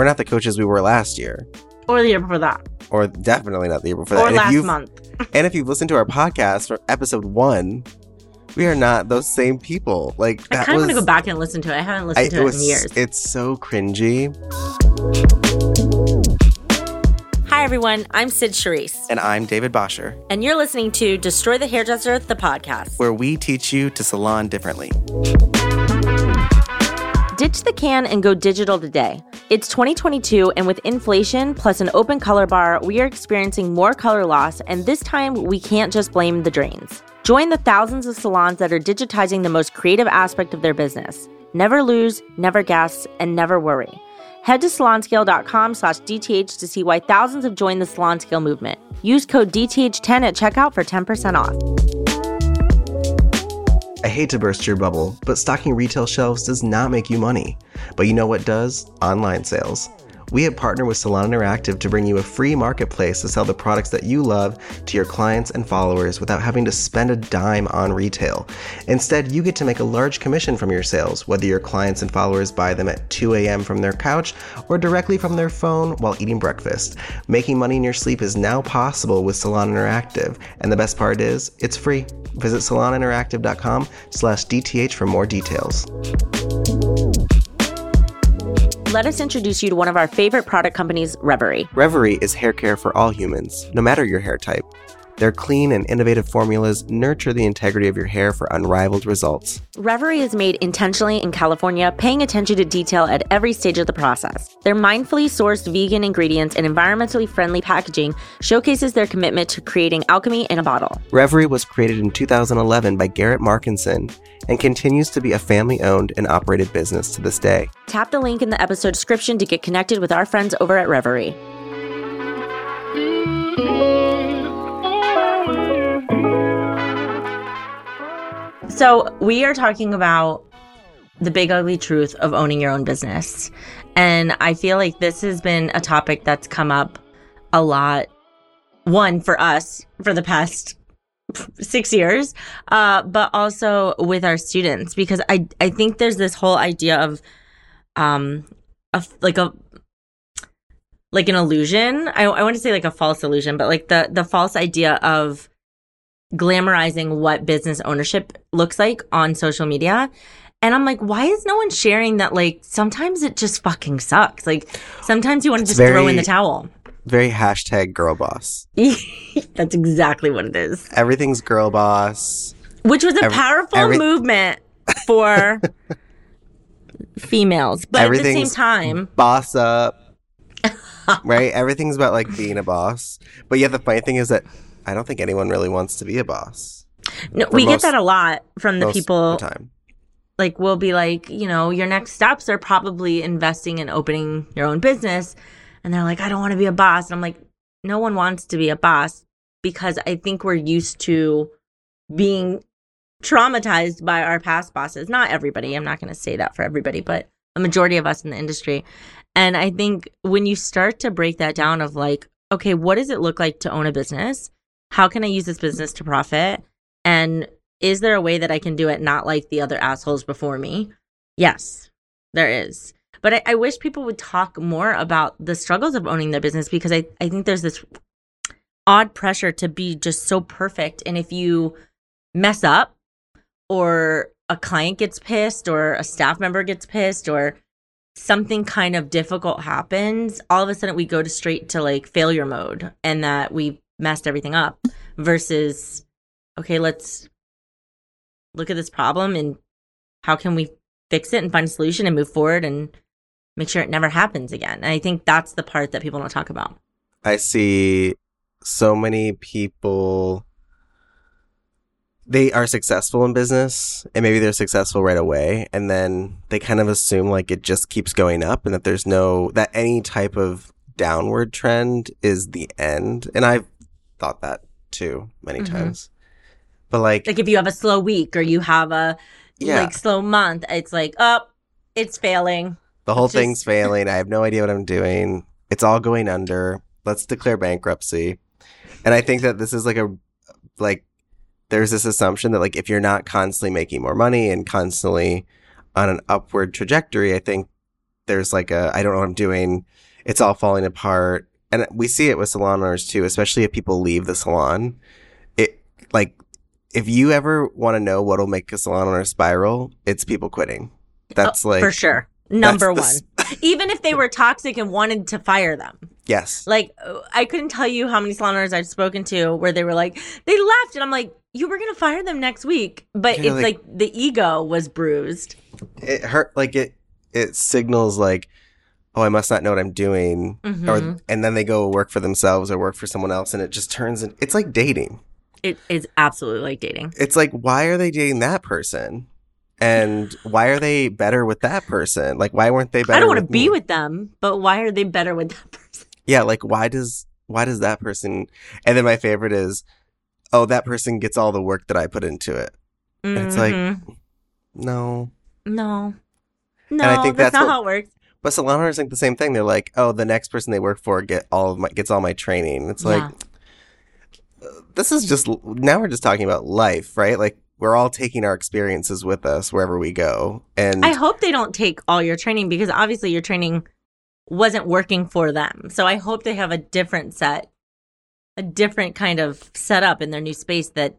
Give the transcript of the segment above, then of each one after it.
We're not the coaches we were last year, Or the year before that. or definitely not the year before that. Or And if last you've- month. And if you've listened to our podcast for episode one, we are not those same people. Like I that kind of want to go back and listen to it. I haven't I, listened it to it, was in years. it's so cringy. Hi, everyone. I'm Sid Charisse, And I'm David Bosher, and you're listening to Destroy the Hairdresser, the podcast. where we teach you to salon differently. Ditch the can and go digital today. It's 2022, and with inflation plus an open color bar, we are experiencing more color loss, and this time we can't just blame the drains. Join the thousands of salons that are digitizing the most creative aspect of their business. Never lose, never guess, and never worry. Head to salonscale.com slash DTH to see why thousands have joined the SalonScale movement. Use code DTH10 at checkout for 10% off. I hate to burst your bubble, but stocking retail shelves does not make you money. But you know what does? Online sales. We have partnered with Salon Interactive to bring you a free marketplace to sell the products that you love to your clients and followers without having to spend a dime on retail. Instead, you get to make a large commission from your sales, whether your clients and followers buy them at 2 a.m. from their couch or directly from their phone while eating breakfast. Making money in your sleep is now possible with Salon Interactive, and the best part is, it's free. Visit saloninteractive.com slash DTH for more details. Let us introduce you to one of our favorite product companies, Reverie. Reverie is hair care for all humans, no matter your hair type. Their clean and innovative formulas nurture the integrity of your hair for unrivaled results. Reverie is made intentionally in California, paying attention to detail at every stage of the process. Their mindfully sourced vegan ingredients and environmentally friendly packaging showcases their commitment to creating alchemy in a bottle. Reverie was created in 2011 by Garrett Markinson and continues to be a family owned and operated business to this day. Tap the link in the episode description to get connected with our friends over at Reverie. So, we are talking about the big ugly truth of owning your own business. And I feel like this has been a topic that's come up a lot. One, for us for the past six years, uh, but also with our students, because I, I think there's this whole idea of, um, of like a, like an illusion. I, I want to say like a false illusion, but like the, the false idea of glamorizing what business ownership looks like on social media. And I'm like, why is no one sharing that? Like, sometimes it just fucking sucks. Like, sometimes you want to just throw in the towel. Very hashtag girl boss. That's exactly what it is. Everything's girl boss. Which was a Every- powerful every- movement for females. But at the same time, Boss up. right? Everything's about like being a boss. But yeah, the funny thing is that I don't think anyone really wants to be a boss. no, we most- get that a lot from the people. the time. like we'll be like, you know, your next steps are probably investing in opening your own business. And they're like, I don't want to be a boss. And I'm like, no one wants to be a boss because I think we're used to being traumatized by our past bosses. Not everybody. I'm not going to say that for everybody, but a majority of us in the industry. And I think when you start to break that down of like, okay, what does it look like to own a business? How can I use this business to profit? And is there a way that I can do it not like the other assholes before me? Yes, there is. But I, I wish people would talk more about the struggles of owning their business because I, I think there's this odd pressure to be just so perfect. And if you mess up or a client gets pissed or a staff member gets pissed or something kind of difficult happens, all of a sudden we go to straight to like failure mode and that we messed everything up versus okay, let's look at this problem and how can we fix it and find a solution and move forward and make sure it never happens again. And I think that's the part that people don't talk about. I see so many people they are successful in business and maybe they're successful right away and then they kind of assume like it just keeps going up and that there's no that any type of downward trend is the end and I've thought that too many Mhm. times but like, Like if you have a slow week or you have a yeah like slow month, it's like, oh, it's failing. the whole just- thing's failing I have no idea what I'm doing it's all going under let's declare bankruptcy and I think that this is like a like there's this assumption that like if you're not constantly making more money and constantly on an upward trajectory, I think there's like a I don't know what I'm doing. It's all falling apart. And we see it with salon owners too, especially if people leave the salon. It like if you ever want to know what'll make a salon owner spiral, it's people quitting. Oh, that's like Oh, for sure. Number one. that's the Even if they were toxic and wanted to fire them. Yes. Like I couldn't tell you how many salon owners I've spoken to where they were like, they left and I'm like, you were gonna fire them next week. But Yeah, it's like- like, the ego was bruised. It hurt like it it signals like, oh, I must not know what I'm doing. Or Mhm. and then they go work for themselves or work for someone else and it just turns in it's like dating. It is absolutely like dating. It's like why are they dating that person? And why are they better with that person? Like why weren't they better? I don't want to be me? with them, but why are they better with that person? Yeah, like why does why does that person and then my favorite is oh that person gets all the work that I put into it. It's like-. No. no, no, I think that's, that's not what- how it works. But salon owners think the same thing. They're like, "Oh, the next person they work for get all of my gets all my training." It's like Yeah. uh, this is just now we're just talking about life, right? Like we're all taking our experiences with us wherever we go. And I hope they don't take all your training because obviously your training wasn't working for them. So I hope they have a different set, a different kind of setup in their new space that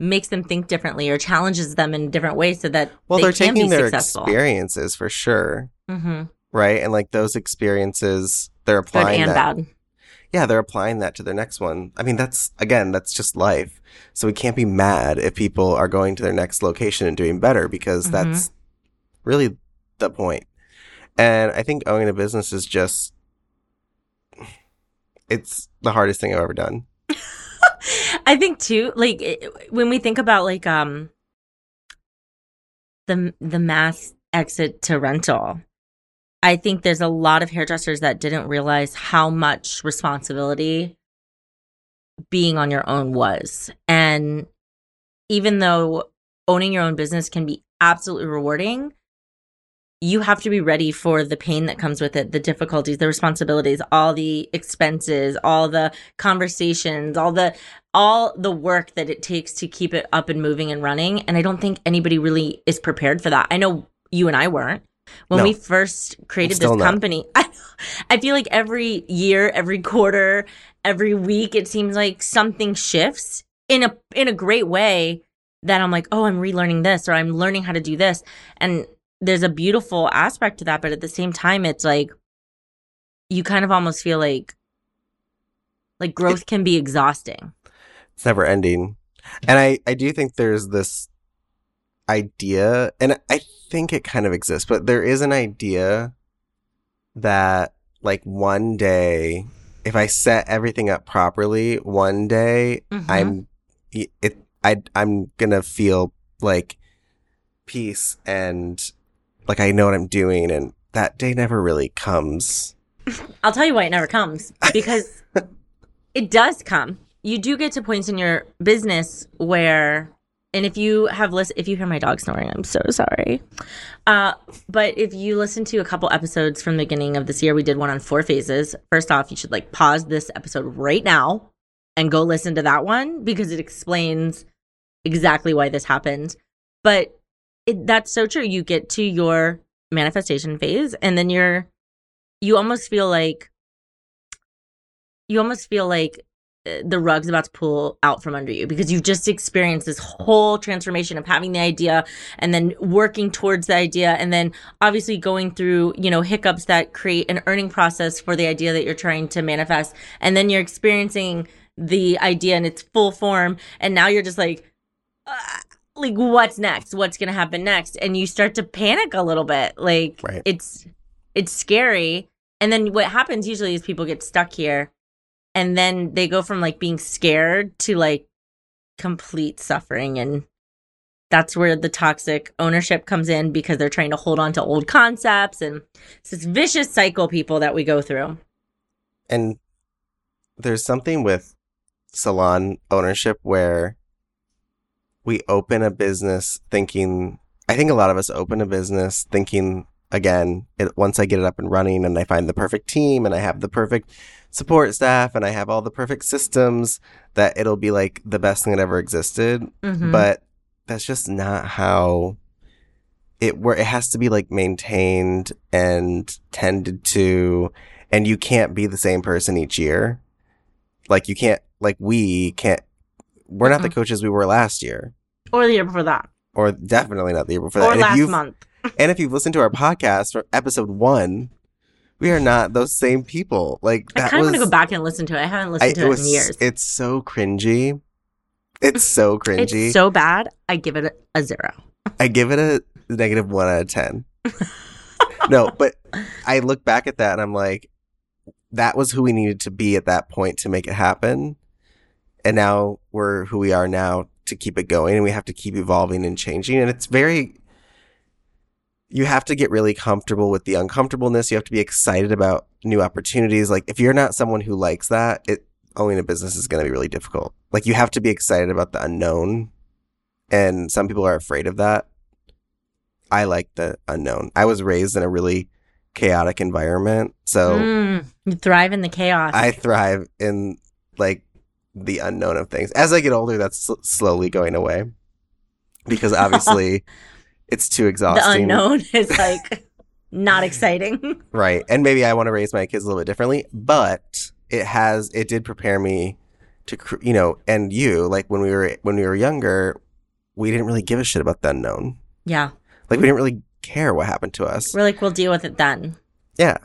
makes them think differently or challenges them in different ways so that well, they they're can taking their successful. experiences for sure, hmm right? And like those experiences, they're applying Good and that. bad. Yeah, they're applying that to their next one. I mean, that's again, that's just life. So we can't be mad if people are going to their next location and doing better because Mhm. that's really the point. And I think owning a business is just it's the hardest thing I've ever done. I think too, like it, when we think about like um the the mass exit to rental, I think there's a lot of hairdressers that didn't realize how much responsibility being on your own was. And even though owning your own business can be absolutely rewarding, you have to be ready for the pain that comes with it, the difficulties, the responsibilities, all the expenses, all the conversations, all the all the work that it takes to keep it up and moving and running. And I don't think anybody really is prepared for that. I know you and I weren't. When No. we first created this company, I, I feel like every year, every quarter, every week, it seems like something shifts in a in a great way that I'm like, oh, I'm relearning this or I'm learning how to do this. And there's a beautiful aspect to that, but at the same time, it's like you kind of almost feel like like growth can be exhausting. It's never ending. And I, I do think there's this idea, and I think it kind of exists, but there is an idea that like one day, if I set everything up properly, one day Mhm. I'm it I I'm gonna feel like peace and like I know what I'm doing and that day never really comes. I'll tell you why it never comes because it does come. You do get to points in your business where, and if you have listened, if you hear my dog snoring, I'm so sorry. Uh, but if you listen to a couple episodes from the beginning of this year, we did one on four phases. First off, you should like pause this episode right now and go listen to that one because it explains exactly why this happened. But it, that's so true. You get to your manifestation phase and then you're you almost feel like you almost feel like the rug's about to pull out from under you because you've just experienced this whole transformation of having the idea and then working towards the idea and then obviously going through you know hiccups that create an earning process for the idea that you're trying to manifest. And then you're experiencing the idea in its full form and now you're just like uh, like what's next? What's gonna happen next? And you start to panic a little bit. Like Right. it's it's scary. And then what happens usually is people get stuck here and then they go from like being scared to like complete suffering. And that's where the toxic ownership comes in because they're trying to hold on to old concepts. And it's this vicious cycle people that we go through. And there's something with salon ownership where we open a business thinking I think a lot of us open a business thinking again, it, once I get it up and running and I find the perfect team and I have the perfect support staff and I have all the perfect systems that it'll be like the best thing that ever existed. Mhm. But that's just not how it where it has to be like maintained and tended to and you can't be the same person each year. Like you can't like we can't we're not the coaches we were last year. Or the year before that. Or definitely not the year before or that. If last month. And if you've listened to our podcast for episode one, we are not those same people. Like I kind of want to go back and listen to it. I haven't I, listened it to it, was in years. it's so cringy. It's so cringy. It's so bad. I give it a, a zero. I give it a negative one out of ten. no, but I look back at that and I'm like, that was who we needed to be at that point to make it happen. And now we're who we are now to keep it going and we have to keep evolving and changing. And it's very you have to get really comfortable with the uncomfortableness. You have to be excited about new opportunities. Like if you're not someone who likes that, it owning a business is going to be really difficult. Like you have to be excited about the unknown. And some people are afraid of that. I like the unknown. I was raised in a really chaotic environment. So Mm, you thrive in the chaos. I thrive in like the unknown of things. As I get older, that's s- slowly going away because obviously it's too exhausting. the unknown is like not exciting. Right. And maybe I want to raise my kids a little bit differently, but it has, it did prepare me to, you know, and you, like when we were, when we were younger, we didn't really give a shit about the unknown. yeah. Like we didn't really care what happened to us. We're like, we'll deal with it then. Yeah.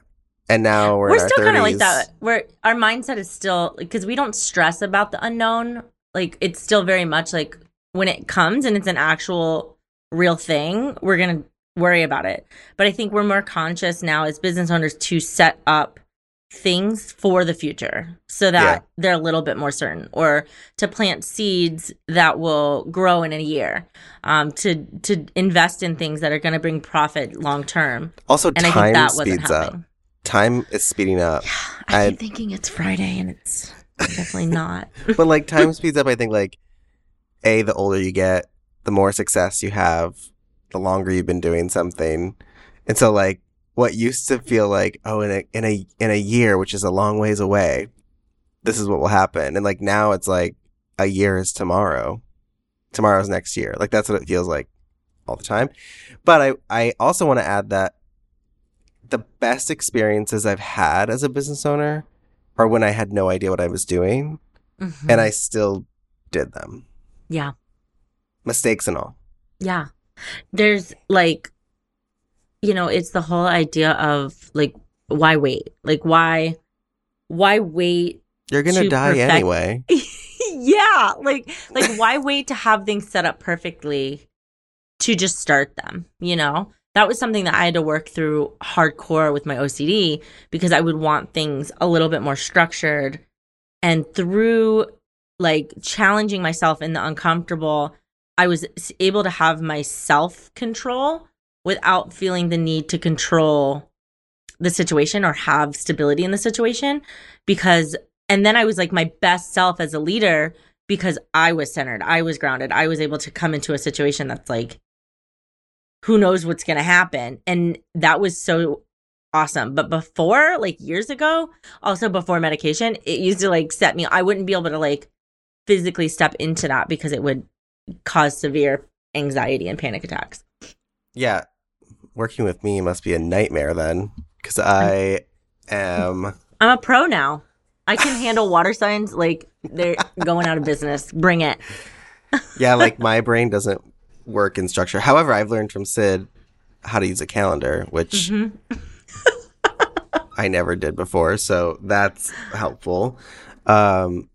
And now we're, We're, still kind of like that. We're our mindset is still because we don't stress about the unknown. Like it's still very much like when it comes and it's an actual real thing, we're gonna worry about it. But I think we're more conscious now as business owners to set up things for the future so that Yeah. they're a little bit more certain or to plant seeds that will grow in a year um, to to invest in things that are going to bring profit long term Also, and i time think that speeds up. Time is speeding up. I I- keep thinking it's Friday and it's definitely not. but like time speeds up i think like a the older you get the more success you have the longer you've been doing something. And so like what used to feel like oh in a in a in a year which is a long ways away this is what will happen. And like now it's like a year is tomorrow. Tomorrow's next year. Like that's what it feels like all the time. But i i also want to add that the best experiences i've had as a business owner are when i had no idea what i was doing Mhm. and I still did them. yeah, Mistakes and all. yeah. There's like, you know, it's the whole idea of like, why wait? Like, why, why wait? You're gonna die perfect- anyway. yeah, like, like why wait to have things set up perfectly to just start them? You know, that was something that I had to work through hardcore with my OCD because I would want things a little bit more structured. And through like challenging myself in the uncomfortable, I was able to have my self control without feeling the need to control the situation or have stability in the situation because and then I was like my best self as a leader because I was centered, I was grounded, I was able to come into a situation that's like who knows what's going to happen and that was so awesome. But before like years ago also before medication it used to like set me i wouldn't be able to like physically step into that because it would cause severe anxiety and panic attacks Yeah. Working with me must be a nightmare then. Because I am i'm a pro now i can handle water signs like they're going out of business bring it yeah, like my brain doesn't work in structure. However, I've learned from Sid how to use a calendar, which Mhm. I never did before, so that's helpful. Um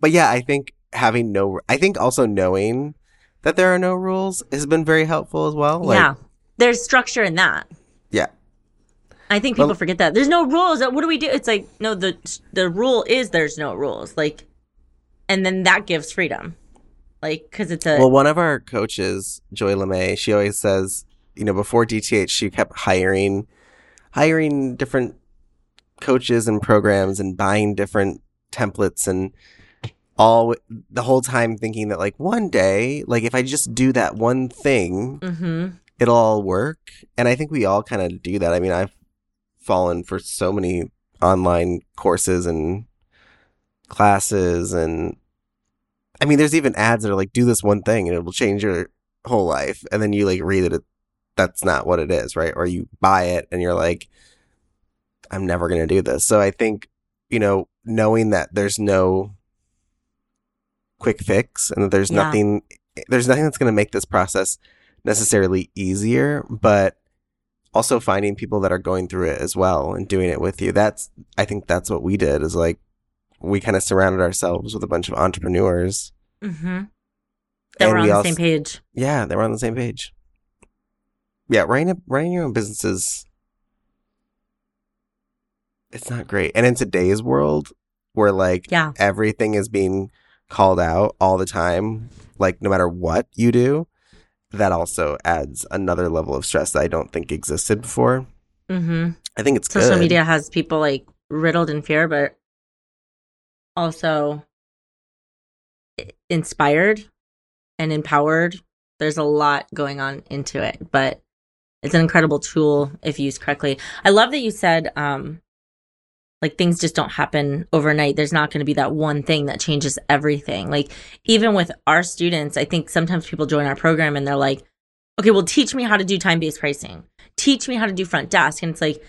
but yeah, I think having no I think also knowing that there are no rules has been very helpful as well. Like, yeah there's structure in that Yeah. I think people Well- forget that. There's no rules. What do we do? It's like no the the rule is there's no rules. Like and then that gives freedom. Like cuz it's a Well, one of our coaches, Joy LeMay, she always says, you know, before DTH, she kept hiring, hiring different coaches and programs and buying different templates and all the whole time thinking that like one day, like if I just do that one thing, Mhm. it'll all work. And I think we all kind of do that. I mean, I've fallen for so many online courses and classes and I mean, there's even ads that are like, do this one thing and it will change your whole life. And then you like read it that's not what it is, right? Or you buy it and you're like, I'm never going to do this. So I think, you know, knowing that there's no quick fix and that there's Yeah. nothing, there's nothing that's going to make this process necessarily easier, but also finding people that are going through it as well and doing it with you. That's, I think that's what we did is like, we kind of surrounded ourselves with a bunch of entrepreneurs. Mm-hmm. That and we're on we the also- same page. Yeah, they were on the same page. Yeah, running a, running your own businesses, it's not great. And in today's world, where like Yeah. everything is being called out all the time, like no matter what you do, that also adds another level of stress that I don't think existed before. Mm-hmm. I think it's Social good. media has people like riddled in fear, but also inspired and empowered. There's a lot going on into it, but it's an incredible tool if used correctly. I love that you said, um, like things just don't happen overnight. There's not going to be that one thing that changes everything. Like even with our students, I think sometimes people join our program and they're like, okay, well, teach me how to do time based pricing. Teach me how to do front desk. And it's like,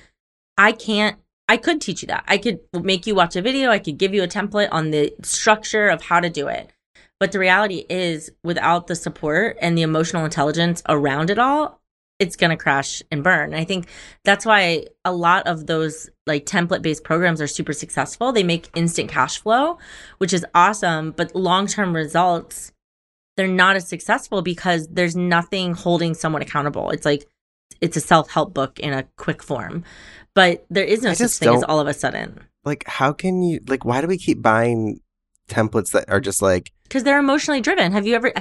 I can't, I could teach you that. I could make you watch a video. I could give you a template on the structure of how to do it. But the reality is, without the support and the emotional intelligence around it all, it's going to crash and burn. I think that's why a lot of those like template based programs are super successful. They make instant cash flow, which is awesome. But long term results, they're not as successful because there's nothing holding someone accountable. It's like, it's a self help book in a quick form. But there is no such thing as all of a sudden. like how can you like why do we keep buying templates that are just like because they're emotionally driven. Have you ever?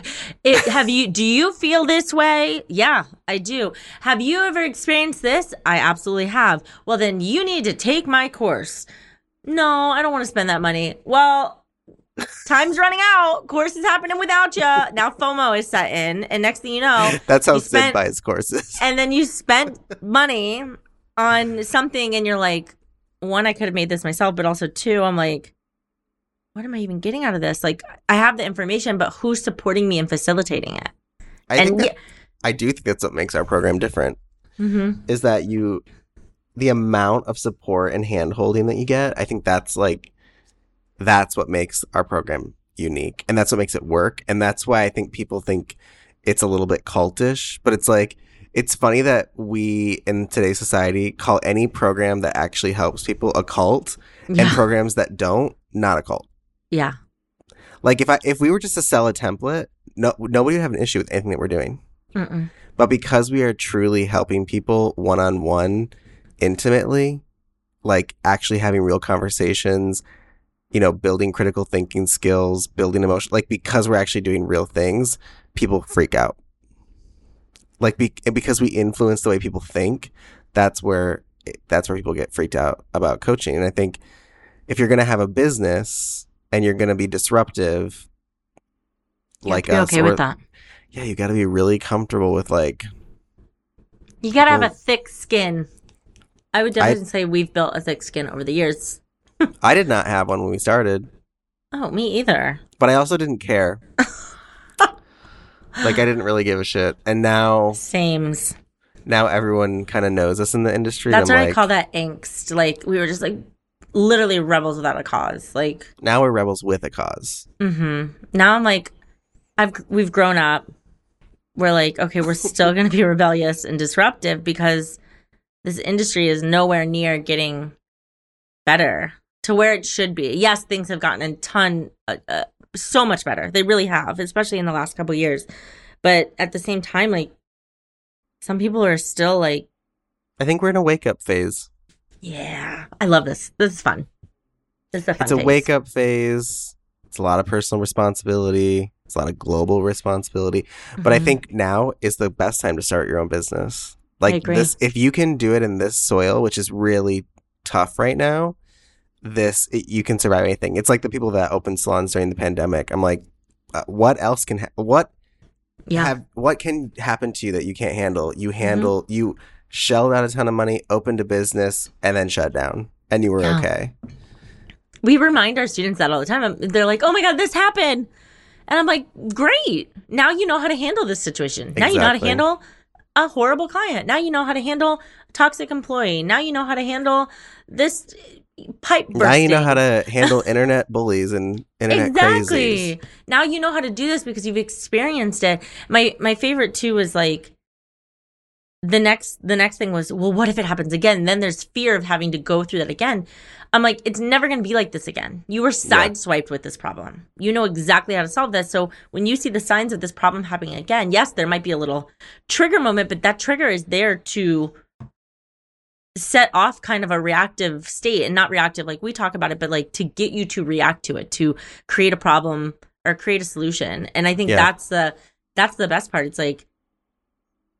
It, have you? Do you feel this way? Yeah, I do. Have you ever experienced this? I absolutely have. Well, then you need to take my course. No, I don't want to spend that money. Well, time's running out. Course is happening without you. Now FOMO is set in, and next thing you know, that's how You Sid spent- buys courses. and then you spent money on something, and you're like, one, I could have made this myself, but also two, I'm like, what am I even getting out of this? Like, I have the information, but who's supporting me and facilitating it? I and think that, I do think that's what makes our program different. Mm-hmm. is that you the amount of support and handholding that you get i think that's like that's what makes our program unique and that's what makes it work and that's why i think people think it's a little bit cultish but it's like it's funny that we in today's society call any program that actually helps people a cult and programs that don't not a cult yeah. like if i if we were just to sell a template no nobody would have an issue with anything that we're doing Mm-mm. but because we are truly helping people one on one intimately, like actually having real conversations, you know, building critical thinking skills, building emotion, like because we're actually doing real things, people freak out. Like be- because we influence the way people think, that's where that's where people get freaked out about coaching. And I think if you're going to have a business and you're going to be disruptive, You like to us, uh, okay or- with that. yeah, you got to be really comfortable with like You gotta have a thick skin. I would definitely say we've built a thick skin over the years. I did not have one when we started, Oh, me either. but I also didn't care. like I didn't really give a shit. And now Sames. now everyone kind of knows us in the industry. That's what like, I call that angst. Like we were just like literally rebels without a cause. Like now we're rebels with a cause. Mm-hmm. Now I'm like, I've we've grown up. We're like, okay, we're still going to be rebellious and disruptive because this industry is nowhere near getting better to where it should be. Yes, things have gotten a ton, uh, uh, so much better. They really have, especially in the last couple years. But at the same time, like some people are still like, I think we're in a wake up phase. Yeah, I love this. This is fun. This is a fun. It's a phase. wake up phase. It's a lot of personal responsibility. It's a lot of global responsibility. But I Mhm. think now is the best time to start your own business. Like agree. this, if you can do it in this soil, which is really tough right now, this it, you can survive anything. It's like the people that opened salons during the pandemic. I'm like, uh, what else can ha- what yeah, have what can happen to you that you can't handle? You Mm-hmm. handle you shelled out a ton of money, opened a business, and then shut down, and you were Yeah. okay. we remind our students that all the time. Um, They're like, "Oh my god, this happened," and I'm like, "Great! Now you know how to handle this situation. Now you know how to handle a horrible client. Now you know how to handle a toxic employee. Now you know how to handle this pipe bursting. Now you know how to handle internet bullies and internet exactly. crazies. Now you know how to do this because you've experienced it. My my favorite too was like the next the next thing was, well, what if it happens again? And then there's fear of having to go through that again. I'm like, it's never going to be like this again. You were sideswiped with this problem. You know exactly how to solve this. So when you see the signs of this problem happening again, yes, there might be a little trigger moment, but that trigger is there to set off kind of a reactive state and not reactive like we talk about it, but like to get you to react to it, to create a problem or create a solution. And I think Yeah. that's the that's the best part. It's like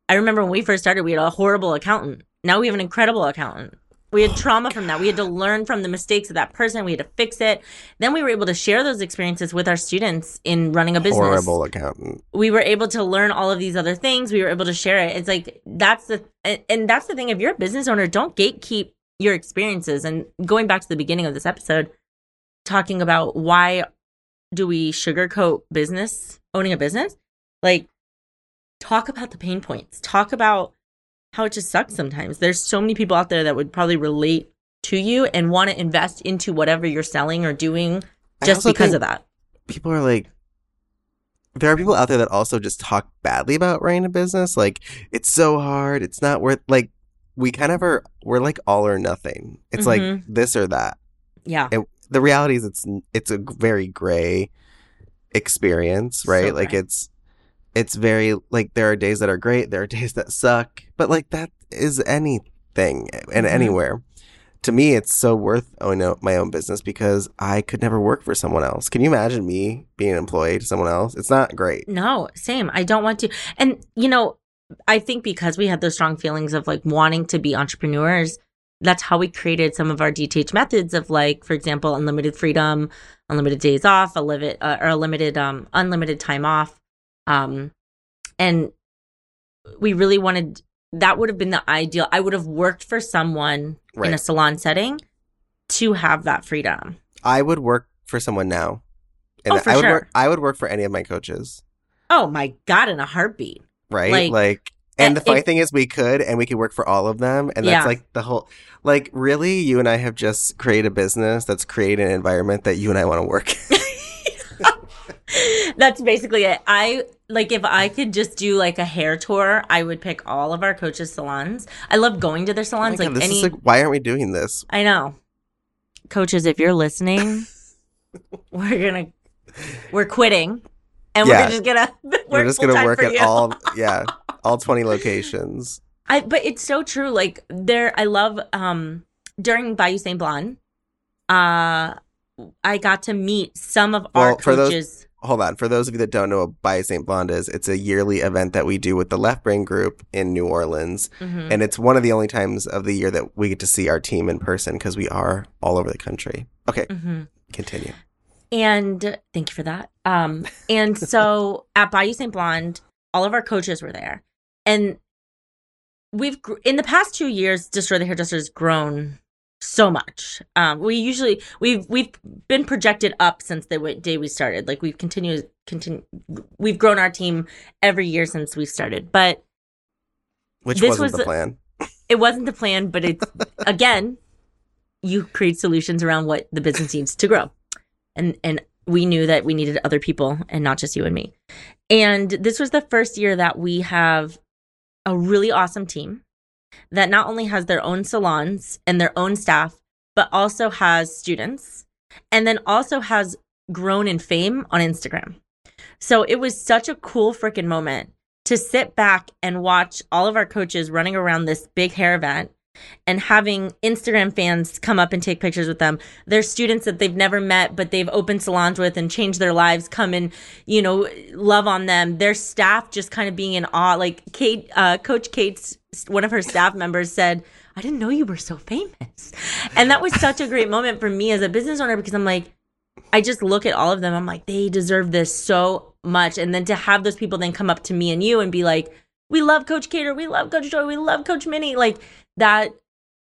I remember when we first started, we had a horrible accountant. Now we have an incredible accountant. We had trauma from that. We had to learn from the mistakes of that person. We had to fix it. Then we were able to share those experiences with our students in running a business. Horrible accountant. We were able to learn all of these other things. We were able to share it. It's like that's the and, and that's the thing. If you're a business owner, don't gatekeep your experiences. And going back to the beginning of this episode, talking about why do we sugarcoat business, owning a business? Like talk about the pain points. Talk about how it just sucks sometimes. There's so many people out there that would probably relate to you and want to invest into whatever you're selling or doing just because of that. People are like, there are people out there that also just talk badly about running a business. Like, it's so hard. It's not worth, like, we kind of are, we're like all or nothing. It's like Mhm. this or that. Yeah. it, the reality is it's it's a very gray experience right So like it's it's very like there are days that are great there are days that suck but like that is anything and Mhm. anywhere to me it's so worth owning my own business because i could never work for someone else can you imagine me being an employee to someone else it's not great No, same. I don't want to. And, you know, I think because we had those strong feelings of like wanting to be entrepreneurs, that's how we created some of our DTH methods of like, for example, unlimited freedom, unlimited days off, a limit uh, or a limited, um, unlimited time off. Um, and we really wanted that would have been the ideal. I would have worked for someone in a salon setting to have that freedom. i would work for someone now and Oh, for i would sure. work i would work for any of my coaches Oh my God, in a heartbeat. right? Like, Like, and the funny if- thing is, we could, and we could work for all of them, and that's Yeah. like the whole. Like, really, you and I have just created a business that's created an environment that you and I want to work. That's basically it. I like if I could just do like a hair tour, I would pick all of our coaches' salons. I love going to their Oh salons. God, like this any, is like, why aren't we doing this? I know, coaches, if you're listening, we're gonna we're quitting, and Yeah. we're just gonna work We're just gonna work at you. all, yeah, all twenty locations. I but it's so true. Like there, I love um during Bayou Saint Blonde, uh, I got to meet some of our Well, for those- coaches. Hold on, for those of you that don't know what Bayou St. Blonde is, it's a yearly event that we do with the Left Brain Group in New Orleans, Mhm. and it's one of the only times of the year that we get to see our team in person because we are all over the country. Okay, Mhm. continue. And thank you for that. Um, and so at Bayou Saint Blonde, all of our coaches were there, and we've in the past two years, Destroy the Hairdresser has grown so much. Um, we usually we've we've been projected up since the day we started. Like we've continued continue we've grown our team every year since we started, but Which This wasn't was the the- plan. it wasn't the plan. But it's again, you create solutions around what the business needs to grow, and and we knew that we needed other people and not just you and me. And this was the first year that we have a really awesome team that not only has their own salons and their own staff, but also has students and then also has grown in fame on Instagram. So it was such a cool freaking moment to sit back and watch all of our coaches running around this big hair event and having Instagram fans come up and take pictures with them. Their students that they've never met, but they've opened salons with and changed their lives, come and, you know, love on them. Their staff just kind of being in awe. Like Kate, uh, Coach Kate's, one of her staff members said, I didn't know you were so famous. And that was such a great moment for me as a business owner because I'm like, I just look at all of them. I'm like, they deserve this so much. And then to have those people then come up to me and you and be like, we love Coach Cater, we love Coach Joy, we love Coach Minnie. Like that,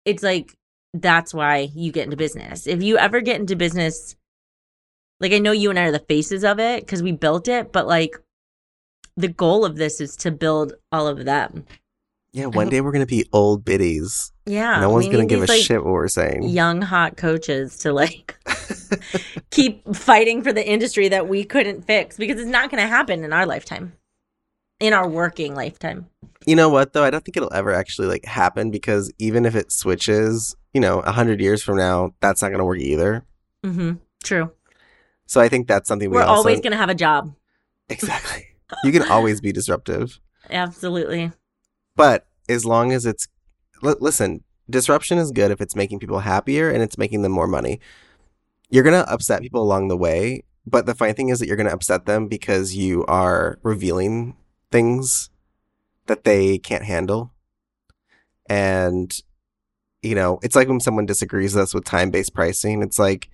it's like, that's why you get into business. If you ever get into business, like I know you and I are the faces of it because we built it, but like the goal of this is to build all of them. Yeah, one day we're gonna be old biddies. Yeah. no one's gonna give a like, shit what we're saying. Young hot coaches to like keep fighting for the industry that we couldn't fix because it's not going to happen in our lifetime, in our working lifetime. You know what though? I don't think it'll ever actually like happen because even if it switches, you know, a hundred years from now, that's not gonna work either. Mm-hmm. True. So I think that's something we We're also always going to have a job. exactly. You can always be disruptive, Absolutely. but as long as it's li- listen, disruption is good if it's making people happier and it's making them more money. You're gonna upset people along the way, but the funny thing is that you're gonna upset them because you are revealing things that they can't handle. And you know, it's like when someone disagrees with us with time-based pricing. It's like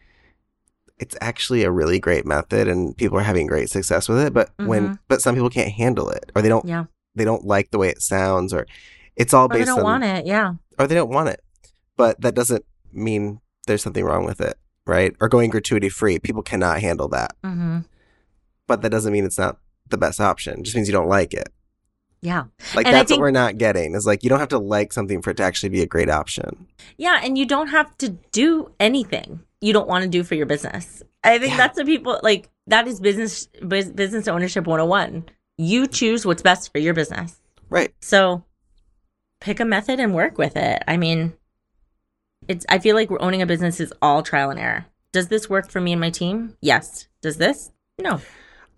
it's actually a really great method and people are having great success with it, but when Mhm. but some people can't handle it or they don't Yeah. they don't like the way it sounds or it's all Or they don't on want it. Yeah. or they don't want it. But that doesn't mean there's something wrong with it, right? Or going gratuity free. People cannot handle that. hmm But that doesn't mean it's not the best option. It just means you don't like it. Yeah. Like And that's think- what we're not getting. Is like you don't have to like something for it to actually be a great option. Yeah. And you don't have to do anything you don't want to do for your business. I think Yeah. that's the people like that is business business ownership 101. You choose what's best for your business. Right. So pick a method and work with it. I mean, it's I feel like we're owning a business is all trial and error. Does this work for me and my team? Yes. Does this? No.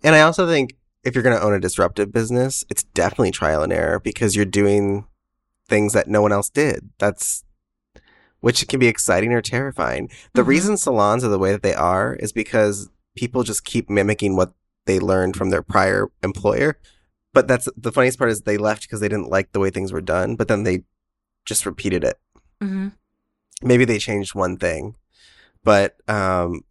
And I also think if you're going to own a disruptive business, it's definitely trial and error because you're doing things that no one else did. That's which can be exciting or terrifying. The Mhm. reason salons are the way that they are is because people just keep mimicking what they learned from their prior employer. But that's the funniest part is they left because they didn't like the way things were done, but then they just repeated it. hmm Maybe they changed one thing, but um,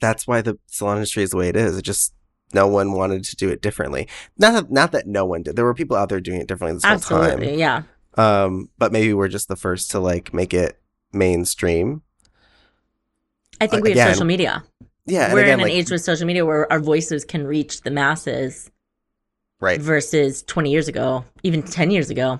that's why the salon industry is the way it is. It just no one wanted to do it differently. Not that, not that no one did. There were people out there doing it differently this whole Absolutely. time. Yeah. Um, but maybe we're just the first to like make it mainstream. I think Uh, we have again, social media. Yeah, we're again, in an like age with social media where our voices can reach the masses right, versus 20 years ago, even 10 years ago.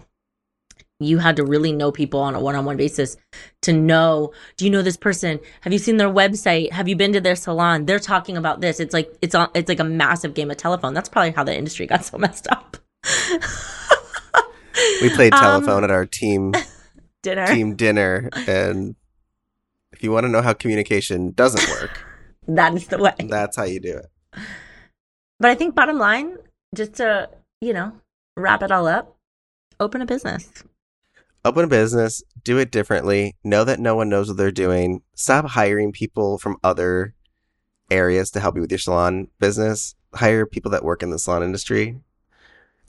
You had to really know people on a one-on-one basis to know, do you know this person? Have you seen their website? Have you been to their salon? They're talking about this. It's like it's on it's like a massive game of telephone. That's probably how the industry got so messed up. we played Um, telephone at our team Dinner. team dinner, and if you want to know how communication doesn't work, That is the way. that's how you do it. But I think bottom line, just to, you know, wrap it all up, open a business. Open a business, do it differently, know that no one knows what they're doing, stop hiring people from other areas to help you with your salon business. Hire people that work in the salon industry.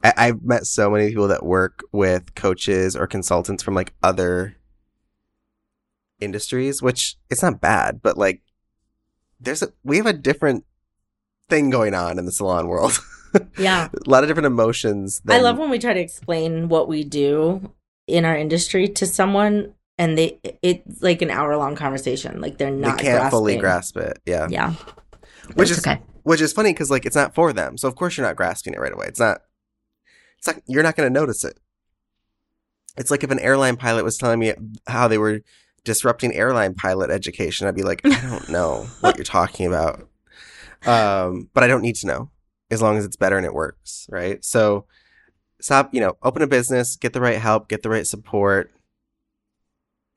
I- I've met so many people that work with coaches or consultants from like other industries, which it's not bad, but like there's a we have a different thing going on in the salon world. Yeah. a lot of different emotions. I love when we try to explain what we do in our industry to someone and they it's like an hour long conversation. Like they're they not can't fully grasp it. Yeah. Yeah. Which It's is okay. which is funny because like it's not for them so of course you're not grasping it right away it's not it's not you're not going to notice it it's like if an airline pilot was telling me how they were disrupting airline pilot education i'd be like i don't know what you're talking about um but i don't need to know as long as it's better and it works right so stop you know open a business get the right help get the right support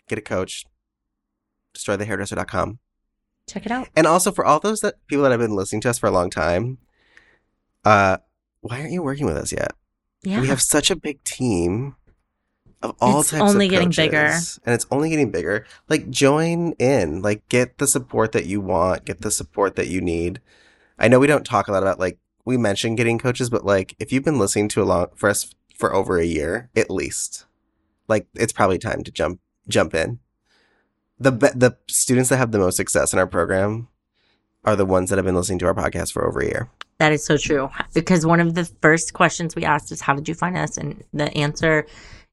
get a coach destroythehairdresser.com Check it out. and also for all those that people that have been listening to us for a long time, uh, why aren't you working with us yet? Yeah. We have such a big team of all It's types only of getting coaches, bigger. and it's only getting bigger. Like join in, like get the support that you want, get the support that you need. I know we don't talk a lot about like we mentioned getting coaches, but like if you've been listening to a long for us for over a year at least, like it's probably time to jump jump in. The be- the students that have the most success in our program are the ones that have been listening to our podcast for over a year. That is so true. Because one of the first questions we asked is, How did you find us? And the answer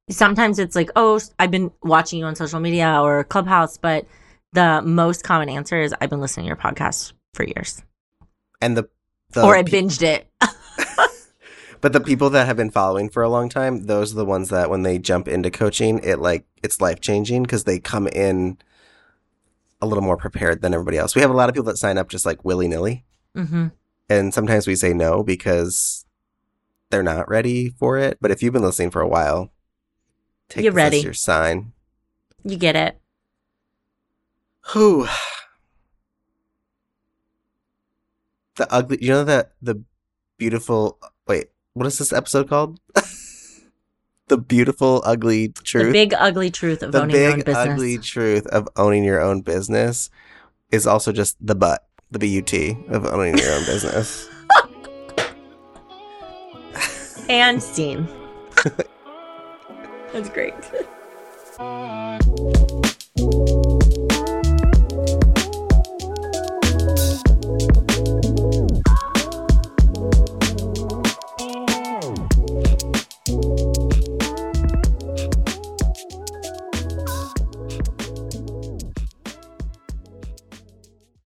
sometimes it's like, Oh, I've been watching you on social media or Clubhouse. But the most common answer is, I've been listening to your podcast for years. And the, the or I pe- binged it. But the people that have been following for a long time, those are the ones that when they jump into coaching, it like it's life changing because they come in a little more prepared than everybody else. We have a lot of people that sign up just like willy nilly, hmm and sometimes we say no because they're not ready for it. But if you've been listening for a while, take You're this ready. as your sign. You get it. Who? The ugly. You know that the beautiful. Wait, what is this episode called? the beautiful ugly truth. The big ugly truth of the owning your own big business. ugly truth of owning your own business is also just the butt, the but of owning your own business. And scene. That's great.